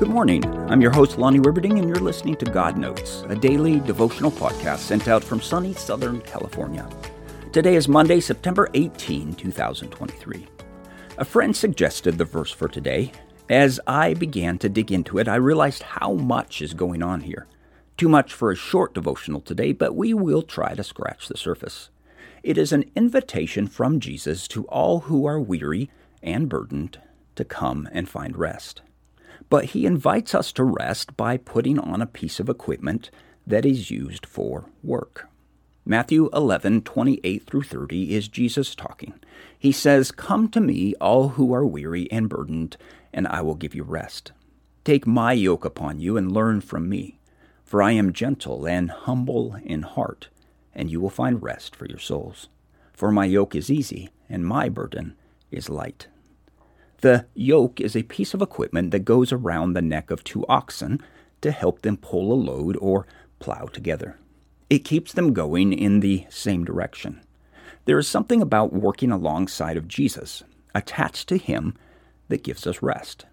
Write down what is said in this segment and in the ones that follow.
Good morning. I'm your host, Lonnie Riverding, and you're listening to God Notes, a daily devotional podcast sent out from sunny Southern California. Today is Monday, September 18, 2023. A friend suggested the verse for today. As I began to dig into it, I realized how much is going on here. Too much for a short devotional today, but we will try to scratch the surface. It is an invitation from Jesus to all who are weary and burdened to come and find rest. But he invites us to rest by putting on a piece of equipment that is used for work. Matthew 11, 28 through 30 is Jesus talking. He says, Come to me, all who are weary and burdened, and I will give you rest. Take my yoke upon you and learn from me, for I am gentle and humble in heart, and you will find rest for your souls. For my yoke is easy, and my burden is light. The yoke is a piece of equipment that goes around the neck of two oxen to help them pull a load or plow together. It keeps them going in the same direction. There is something about working alongside of Jesus, attached to Him, that gives us rest.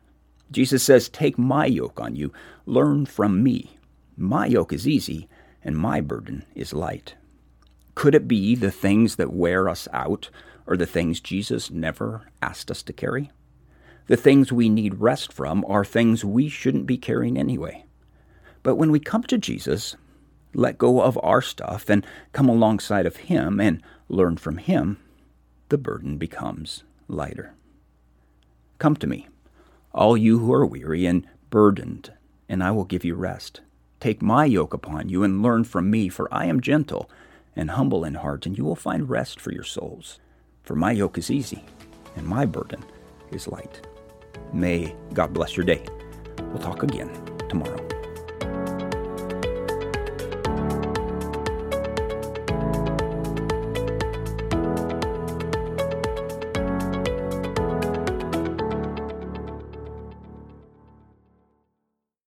Jesus says, Take my yoke on you, learn from me. My yoke is easy, and my burden is light. Could it be the things that wear us out or the things Jesus never asked us to carry? The things we need rest from are things we shouldn't be carrying anyway. But when we come to Jesus, let go of our stuff and come alongside of Him and learn from Him, the burden becomes lighter. Come to me, all you who are weary and burdened, and I will give you rest. Take my yoke upon you and learn from me, for I am gentle and humble in heart, and you will find rest for your souls. For my yoke is easy, and my burden is light. May God bless your day. We'll talk again tomorrow.